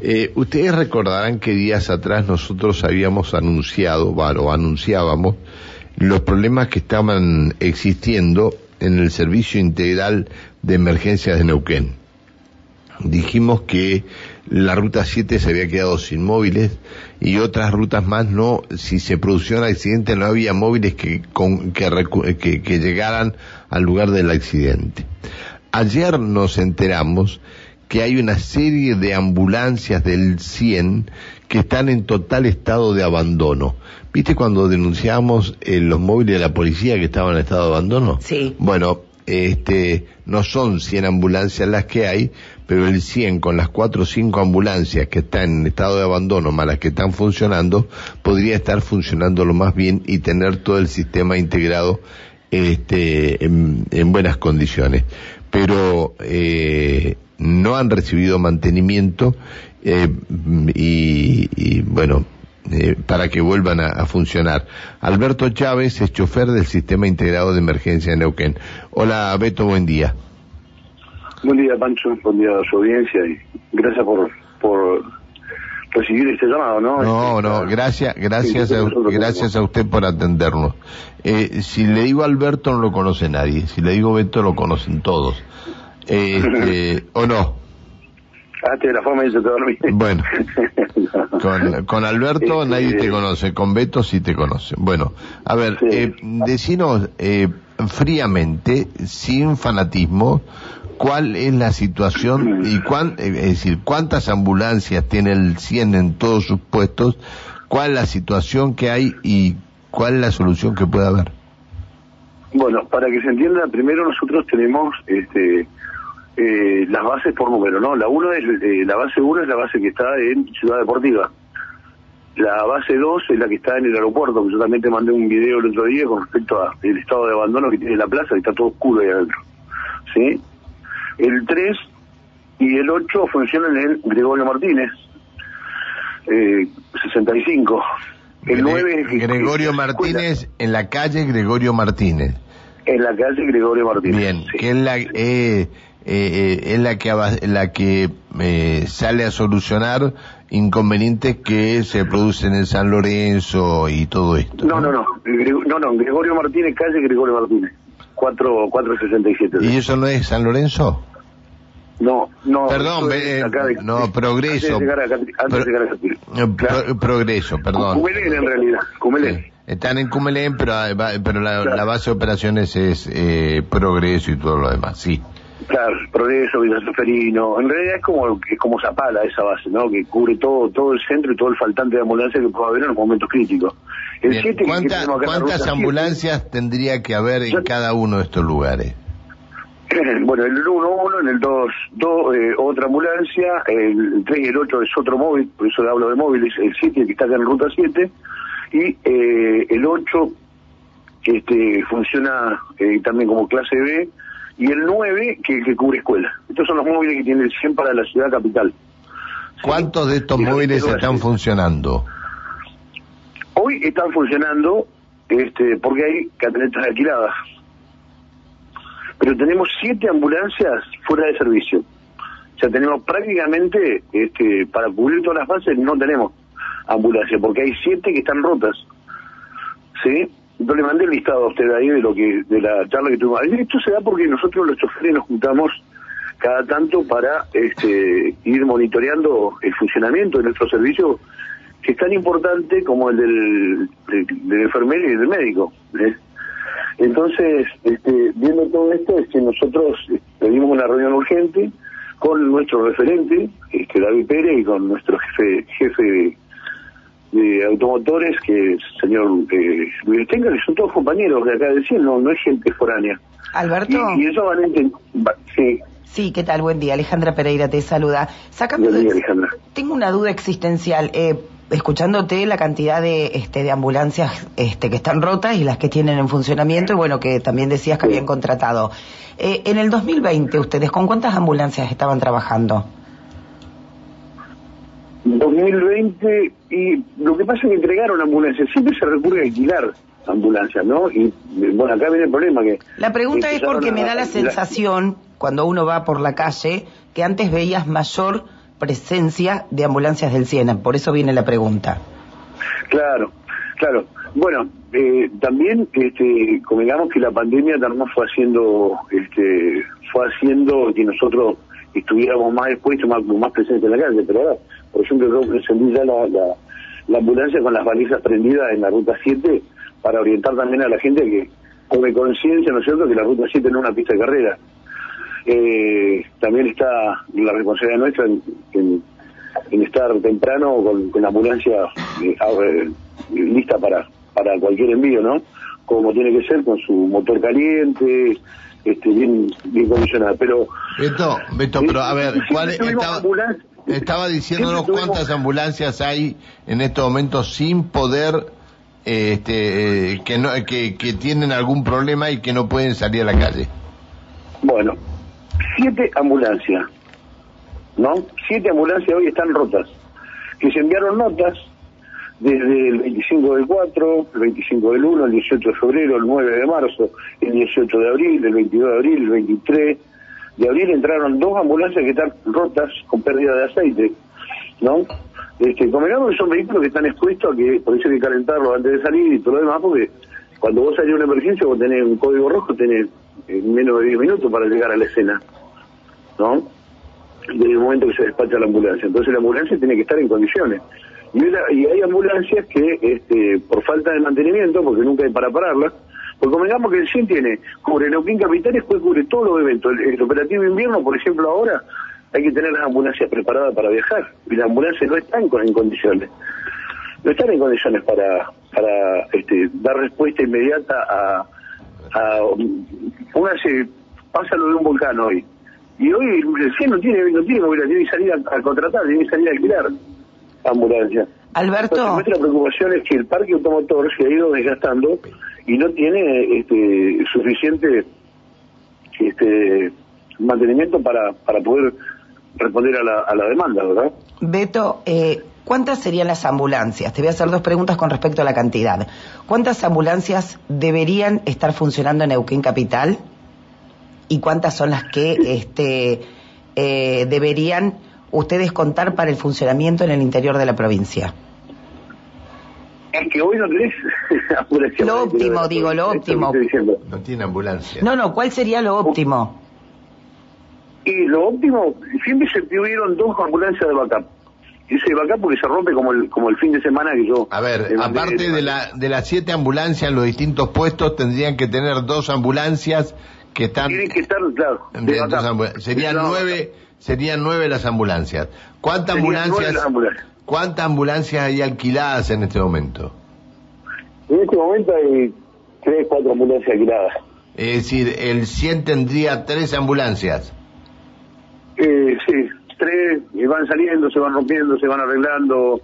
Eh, ustedes recordarán que días atrás nosotros habíamos anunciado, o anunciábamos, los problemas que estaban existiendo en el Servicio Integral de Emergencias de Neuquén. Dijimos que la ruta 7 se había quedado sin móviles y otras rutas más no, si se producía un accidente no había móviles que, que, que llegaran al lugar del accidente. Ayer nos enteramos que hay una serie de ambulancias del 100 que están en total estado de abandono. ¿Viste cuando denunciamos eh, los móviles de la policía que estaban en estado de abandono? Sí. Bueno, este, no son 100 ambulancias las que hay, pero el 100 con las 4 o 5 ambulancias que están en estado de abandono más las que están funcionando, podría estar funcionando lo más bien y tener todo el sistema integrado este, en, buenas condiciones. Pero eh, no han recibido mantenimiento eh, y, bueno, eh, para que vuelvan a, funcionar. Alberto Chávez es chofer del Sistema Integrado de Emergencia de Neuquén. Hola Beto, buen día. Buen día Pancho, buen día a su audiencia y gracias por, por recibir este llamado, ¿no? No, este, no, gracias, gracias, a, gracias a usted por atendernos. Eh, si le digo Alberto no lo conoce nadie, si le digo Beto lo conocen todos. Este, ¿O no? Ah, de la forma de dormir. Bueno, con, con Alberto este, nadie te conoce, con Beto sí te conoce. Bueno, a ver, eh, decinos eh, fríamente, sin fanatismo, cuál es la situación y cuán, eh, es decir, cuántas ambulancias tiene el 100 en todos sus puestos, cuál es la situación que hay y cuál es la solución que puede haber. Bueno, para que se entienda, primero nosotros tenemos este eh, las bases por número, ¿no? La uno es eh, la base 1 es la base que está en Ciudad Deportiva. La base 2 es la que está en el aeropuerto, que yo también te mandé un video el otro día con respecto al estado de abandono que tiene la plaza, que está todo oscuro ahí adentro. ¿Sí? El 3 y el 8 funcionan en Gregorio Martínez, eh, 65. El 9 es... Gregorio Martínez, en la calle Gregorio Martínez. En la calle Gregorio Martínez. Bien, que es la... Eh, eh, es la que, la que eh, sale a solucionar inconvenientes que se producen en San Lorenzo y todo esto. No, no, no, no, no, Gregorio Martínez, calle Gregorio Martínez, 4, 467. ¿Y eso no es San Lorenzo? No, no. Perdón, eh, no, progreso. Antes de llegar a progreso, perdón. Cumelén en realidad, Cumelén. Están en Cumelén, pero, pero la, base de operaciones es eh, progreso y todo lo demás, sí. Claro, Progreso, Villa Soferino. En realidad es como, es como Zapala esa base, ¿no? Que cubre todo todo el centro y todo el faltante de ambulancia que pueda haber en los momentos críticos. ¿Cuántas ambulancias tendría que haber en cada uno de estos lugares? Bueno, el 1, uno, en el 2, dos, eh, otra ambulancia, el 3 y el 8 es otro móvil, por eso hablo de móviles, el 7 que está acá en ruta 7, y eh, el 8 este, funciona eh, también como clase B, y el 9 que, que cubre escuela. Estos son los móviles que tiene el 100 para la ciudad capital. ¿Cuántos de estos móviles están funcionando? Hoy están funcionando este, porque hay camionetas alquiladas. Pero tenemos siete ambulancias fuera de servicio. O sea, tenemos prácticamente, este, para cubrir todas las bases, no tenemos ambulancia, porque hay siete que están rotas. ¿Sí? Yo le mandé el listado a usted ahí de lo que de la charla que tuvimos. Esto se da porque nosotros los choferes nos juntamos cada tanto para este, ir monitoreando el funcionamiento de nuestro servicio, que es tan importante como el del, enfermero y del médico. Entonces, este, viendo todo esto, es que nosotros pedimos una reunión urgente con nuestro referente, este, David Pérez, y con nuestro jefe, jefe automotores que el señor eh, Luis Tenga, que son todos compañeros de acá de Cielo, no, es gente foránea. Alberto. Y, eso van a sí. Sí, ¿qué tal? Buen día. Alejandra Pereira te saluda. Sácame Buen día, Alejandra. Tengo una duda existencial. Eh, escuchándote la cantidad de, este, de ambulancias este, que están rotas y las que tienen en funcionamiento, y bueno, que también decías que habían contratado. Eh, en el 2020, ¿ustedes con cuántas ambulancias estaban trabajando? 2020 y lo que pasa es que entregaron ambulancias, siempre se recurre a alquilar ambulancias, ¿no? Y bueno, acá viene el problema que... La pregunta es porque me da la sensación, cuando uno va por la calle, que antes veías mayor presencia de ambulancias del Siena. Por eso viene la pregunta. Claro, claro. Bueno, eh, también este, convengamos que la pandemia también fue haciendo, este, fue haciendo que nosotros estuviéramos más expuestos, más, más presentes en la calle. Pero ahora, por ejemplo, yo encendí ya la, la, la ambulancia con las balizas prendidas en la ruta 7 para orientar también a la gente que tome conciencia, ¿no es cierto?, que la ruta 7 no es una pista de carrera. Eh, también está la responsabilidad nuestra en, estar temprano con, la ambulancia eh, eh, lista para, para cualquier envío, ¿no? Como tiene que ser, con su motor caliente, este, bien, bien condicionada. Pero. Beto, Beto, pero a ver, ¿cuál estaba, estaba diciéndonos cuántas ambulancias hay en estos momentos sin poder este, que, no, que, que tienen algún problema y que no pueden salir a la calle. Bueno, siete ambulancias, ¿no? Siete ambulancias hoy están rotas, que se enviaron notas desde el 25 del 4, el 25 del 1, el 18 de febrero, el 9 de marzo, el 18 de abril, el 22 de abril, el 23 de abril entraron dos ambulancias que están rotas con pérdida de aceite, ¿no? Este, convengamos que son vehículos que están expuestos a que por eso hay que calentarlos antes de salir y todo lo demás, porque cuando vos salís a una emergencia, vos tenés un código rojo, tenés eh, menos de 10 minutos para llegar a la escena, ¿no? Desde el momento que se despacha la ambulancia. Entonces la ambulancia tiene que estar en condiciones. Y, y hay ambulancias que, este, por falta de mantenimiento, porque nunca hay para pararlas, porque convengamos que el CIN tiene, cubre Neuquén Capital y después cubre todos los eventos. el operativo invierno, por ejemplo, ahora hay que tener las ambulancias preparadas para viajar. Y las ambulancias no están en condiciones no están en condiciones para para este, dar respuesta inmediata a, a una se pasa lo de un volcán hoy. Y hoy el no tiene no tiene movilidad tiene que salir a, contratar tiene que salir a alquilar ambulancia Alberto. Nuestra preocupación es que el parque automotor se ha ido desgastando y no tiene este suficiente este mantenimiento para para poder responder a la, demanda, ¿verdad? Beto, eh, ¿cuántas serían las ambulancias? Te voy a hacer dos preguntas con respecto a la cantidad. ¿Cuántas ambulancias deberían estar funcionando en Neuquén Capital? ¿Y cuántas son las que este, eh, deberían ustedes contar para el funcionamiento en el interior de la provincia? Es que hoy no tenés ambulancia. Lo óptimo, digo, lo óptimo. No tiene ambulancia. No, no, ¿cuál sería lo óptimo? Y lo óptimo, siempre se tuvieron dos ambulancias de backup. Ese backup porque se rompe como el, como el fin de semana que yo... A ver, aparte de, la, de las siete ambulancias en los distintos puestos, tendrían que tener dos ambulancias que están... Tienen que estar, claro. serían nueve, serían nueve las ambulancias. ¿Cuántas ambulancias, ¿Cuántas ambulancias hay alquiladas en este momento? En este momento hay tres, cuatro ambulancias alquiladas. Es decir, el 100 tendría tres ambulancias. Eh, sí, tres, y van saliendo, se van rompiendo, se van arreglando,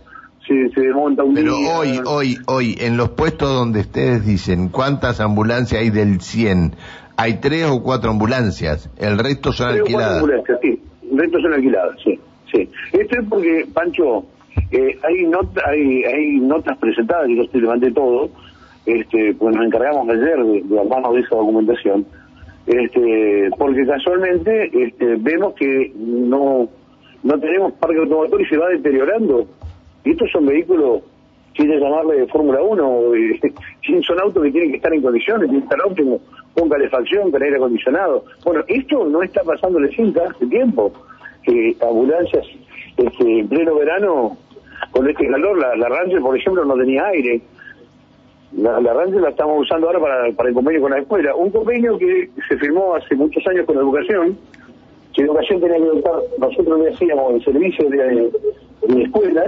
se, se desmonta un Pero hoy, hoy, hoy, en los puestos donde ustedes dicen cuántas ambulancias hay del 100, hay tres o cuatro ambulancias, el resto son alquiladas. ambulancias, sí, el resto son alquiladas, sí, sí. Esto es porque, Pancho, eh, hay, hay, hay notas presentadas, y yo estoy levanté todo, este, pues nos encargamos ayer de, de armarnos de esa documentación, este, porque casualmente este, vemos que no, no tenemos parque automotor y se va deteriorando. Y estos son vehículos, quiere llamarle de Fórmula 1, son autos que tienen que estar en condiciones, tienen que estar óptimos, con calefacción, con aire acondicionado. Bueno, esto no está pasándole cinta hace tiempo, que ambulancias este, en pleno verano, con este calor, la, la Ranger, por ejemplo, no tenía aire la, la la estamos usando ahora para, para el convenio con la escuela. Un convenio que se firmó hace muchos años con educación, que educación tenía que dotar, nosotros le hacíamos el servicio de, de escuela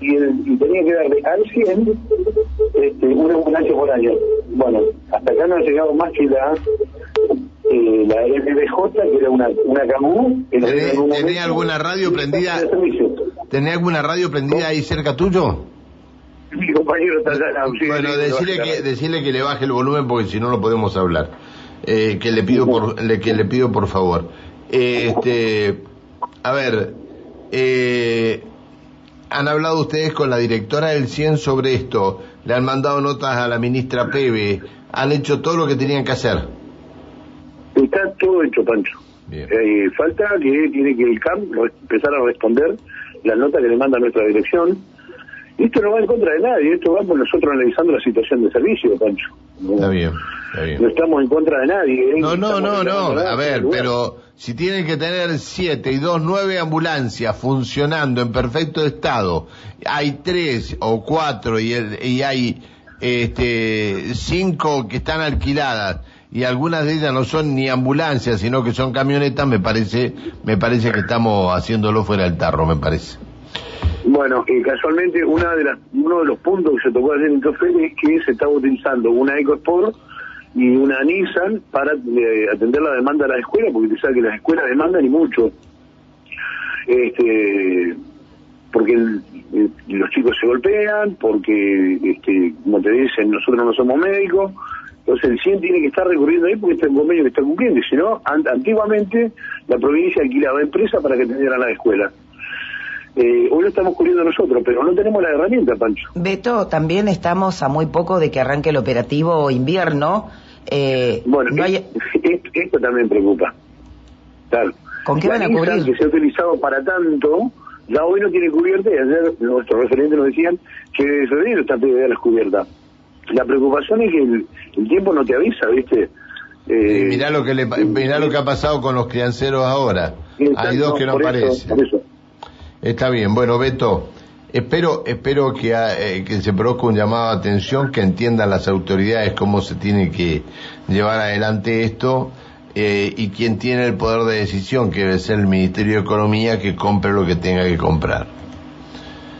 y, el, tenía que darle al 100 este, una ambulancia por año. Bueno, hasta acá no ha llegado más que la eh, la MBJ, que era una, una CAMU. ¿Tenía, alguna radio prendida? ¿Tenía alguna radio prendida ahí cerca tuyo? mi compañero está Bueno, decirle que, decirle que le baje el volumen porque si no, no podemos hablar. Eh, que le pido por, le, que le pido por favor. este, a ver, eh, han hablado ustedes con la directora del CIEN sobre esto, le han mandado notas a la ministra Pebe, han hecho todo lo que tenían que hacer. Está todo hecho, Pancho. Eh, falta que tiene que el CAM empezar a responder las notas que le manda nuestra dirección. Esto no va en contra de nadie, esto va por nosotros analizando la situación de servicio, Pancho. está bien, está bien. No estamos en contra de nadie. ¿eh? No, no, no, no. A ver, pero si tienen que tener siete y dos, nueve ambulancias funcionando en perfecto estado, hay tres o cuatro y, el- y hay este cinco que están alquiladas y algunas de ellas no son ni ambulancias, sino que son camionetas, me parece, me parece que estamos haciéndolo fuera del tarro, me parece. Bueno, eh, casualmente una de las, uno de los puntos que se tocó ayer en Café es que se estaba utilizando una EcoSport y una Nissan para eh, atender la demanda de las escuelas, porque tú sabes que las escuelas demandan y mucho. Este, porque el- eh, los chicos se golpean, porque, este, como te dicen, nosotros no somos médicos, entonces el CIEN tiene que estar recurriendo ahí porque este es un convenio que está cumpliendo, y si no, an- antiguamente la provincia alquilaba empresas para que atendieran las escuelas. Eh, hoy lo estamos cubriendo nosotros, pero no tenemos la herramienta, Pancho. Beto, también estamos a muy poco de que arranque el operativo invierno. Eh, Bueno, no hay- esto, esto también preocupa. Claro. ¿Con qué La van a cubrir? que se ha utilizado para tanto, ya hoy no tiene cubierta y ayer nuestros referentes nos decían que desde febrero está todavía las cubiertas. La preocupación es que el, el tiempo no te avisa, ¿viste? Eh, Y mirá lo que le, mirá lo que ha pasado con los crianceros ahora. exacto, Hay dos que no eso, aparecen. eso. Está bien, bueno Beto, espero, espero que, ha- eh, que se produzca un llamado de atención, que entiendan las autoridades cómo se tiene que llevar adelante esto eh, y quien tiene el poder de decisión, que debe ser el Ministerio de Economía, que compre lo que tenga que comprar.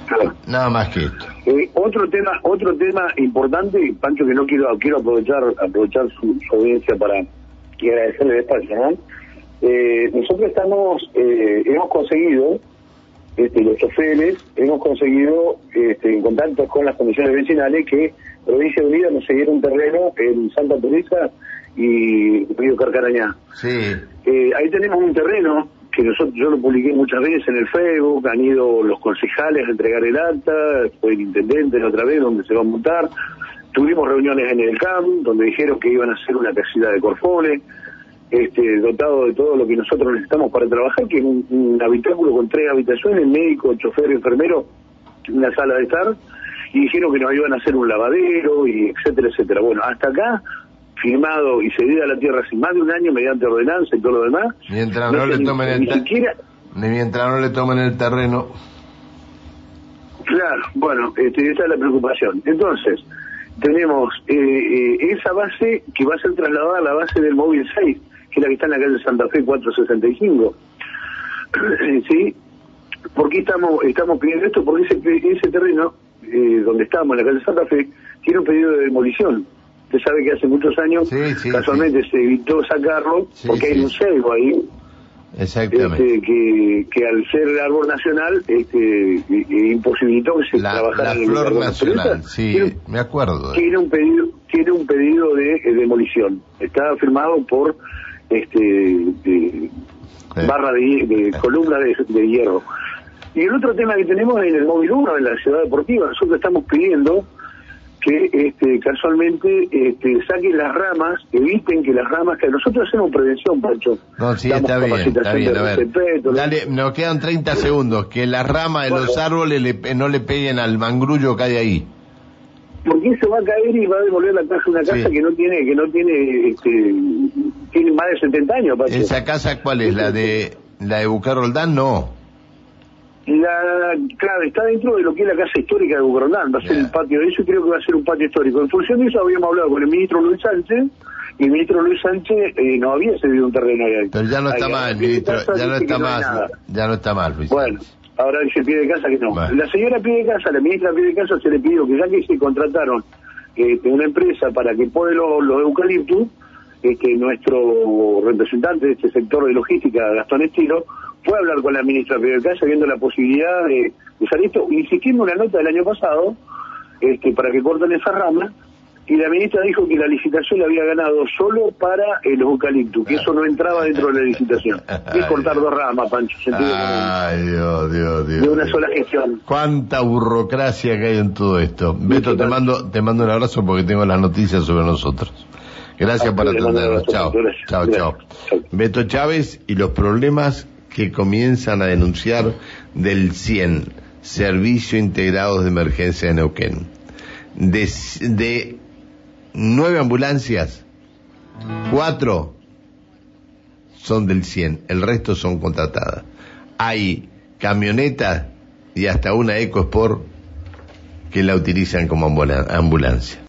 Claro. Nada más que esto. Eh, otro tema otro tema importante, Pancho, que no quiero quiero aprovechar aprovechar su, su audiencia para y agradecerle el espacio, ¿no? Eh, nosotros estamos eh, hemos conseguido este, los choferes hemos conseguido este, en contacto con las comisiones vecinales que Provincia de Unida nos cediera un terreno en Santa Teresa y Río Carcarañá. Sí, Eh, ahí tenemos un terreno que nosotros yo lo publiqué muchas veces en el Facebook, han ido los concejales a entregar el acta, fue el intendente otra vez donde se va a montar, tuvimos reuniones en el CAM donde dijeron que iban a hacer una casita de Corfole, este, dotado de todo lo que nosotros necesitamos para trabajar, que es un, un habitáculo con tres habitaciones, médico, chofer, enfermero, una sala de estar, y dijeron que nos iban a hacer un lavadero, y etcétera, etcétera. Bueno, hasta acá, firmado y cedida la tierra hace más de un año mediante ordenanza y todo lo demás. mientras no, le ni- tomen el ni siquiera, ni mientras no le tomen el terreno. Claro, bueno, este, esa es la preocupación. Entonces, tenemos eh, eh, esa base que va a ser trasladada a la base del móvil 6, que es la que está en la calle Santa Fe 465. ¿Sí? ¿Por qué estamos, estamos pidiendo esto? Porque ese, ese terreno, eh, donde estamos, en la calle Santa Fe, tiene un pedido de demolición. Usted sabe que hace muchos años, Sí, sí, casualmente, se evitó sacarlo, porque hay un ceibo ahí, Exactamente. este, que, que al ser el árbol nacional este, eh, eh, imposibilitó que se La, trabajara la en el flor nacional, sí, tiene, me acuerdo. tiene un pedido tiene un pedido de eh, demolición. Está firmado por este de- barra de, de columna de, de hierro. Y el otro tema que tenemos es en el móvil 1 en la ciudad deportiva. Nosotros estamos pidiendo que este, casualmente este, saquen las ramas, eviten que las ramas, que nosotros hacemos prevención, Pancho. No, sí, Damos está bien, está bien. A ver, dale, nos quedan 30 segundos. Que las ramas de Bueno. los árboles le- no le peguen al mangrullo que hay ahí. porque eso va a caer y va a devolver la casa una casa Sí. que no tiene que no tiene este, tiene más de 70 años Pacho. ¿Esa casa cuál es? ¿La de la de Bucar Roldán? No. La claro está dentro de lo que es la casa histórica de Bucarondán va a ser Bien. el patio de eso y creo que va a ser un patio histórico en función de eso habíamos hablado con el ministro Luis Sánchez y el ministro Luis Sánchez eh, nos había cedido un terreno ahí Pero ya no está Ahí, mal, ministro. Ya no está no más. nada. Ya no está mal, Luis. Bueno, ahora dice pie de casa que no. Bueno. La señora pie de casa, la ministra pie de casa se le pidió que ya que se contrataron este, una empresa para que pone los, los eucaliptus, este, nuestro representante de este sector de logística, Gastón Estilo, fue a hablar con la ministra de casa viendo la posibilidad de usar esto, insistiendo en una nota del año pasado este, para que corten esa rama. Y la ministra dijo que la licitación la había ganado solo para el eucaliptus, que eso no entraba dentro de la licitación. Es cortar dos ramas, Pancho, Ay, Dios, Dios, Dios. de una Dios. sola gestión. Cuánta burocracia que hay en todo esto. Beto, te mando, te mando un abrazo porque tengo las noticias sobre nosotros. Gracias por atendernos. Chao. Chao. Chao. Beto Chávez y los problemas que comienzan a denunciar del 100, Servicio Integrado de Emergencia de Neuquén. De, de nueve ambulancias, cuatro son del 100, el resto son contratadas. Hay camionetas y hasta una EcoSport que la utilizan como ambula- ambulancia.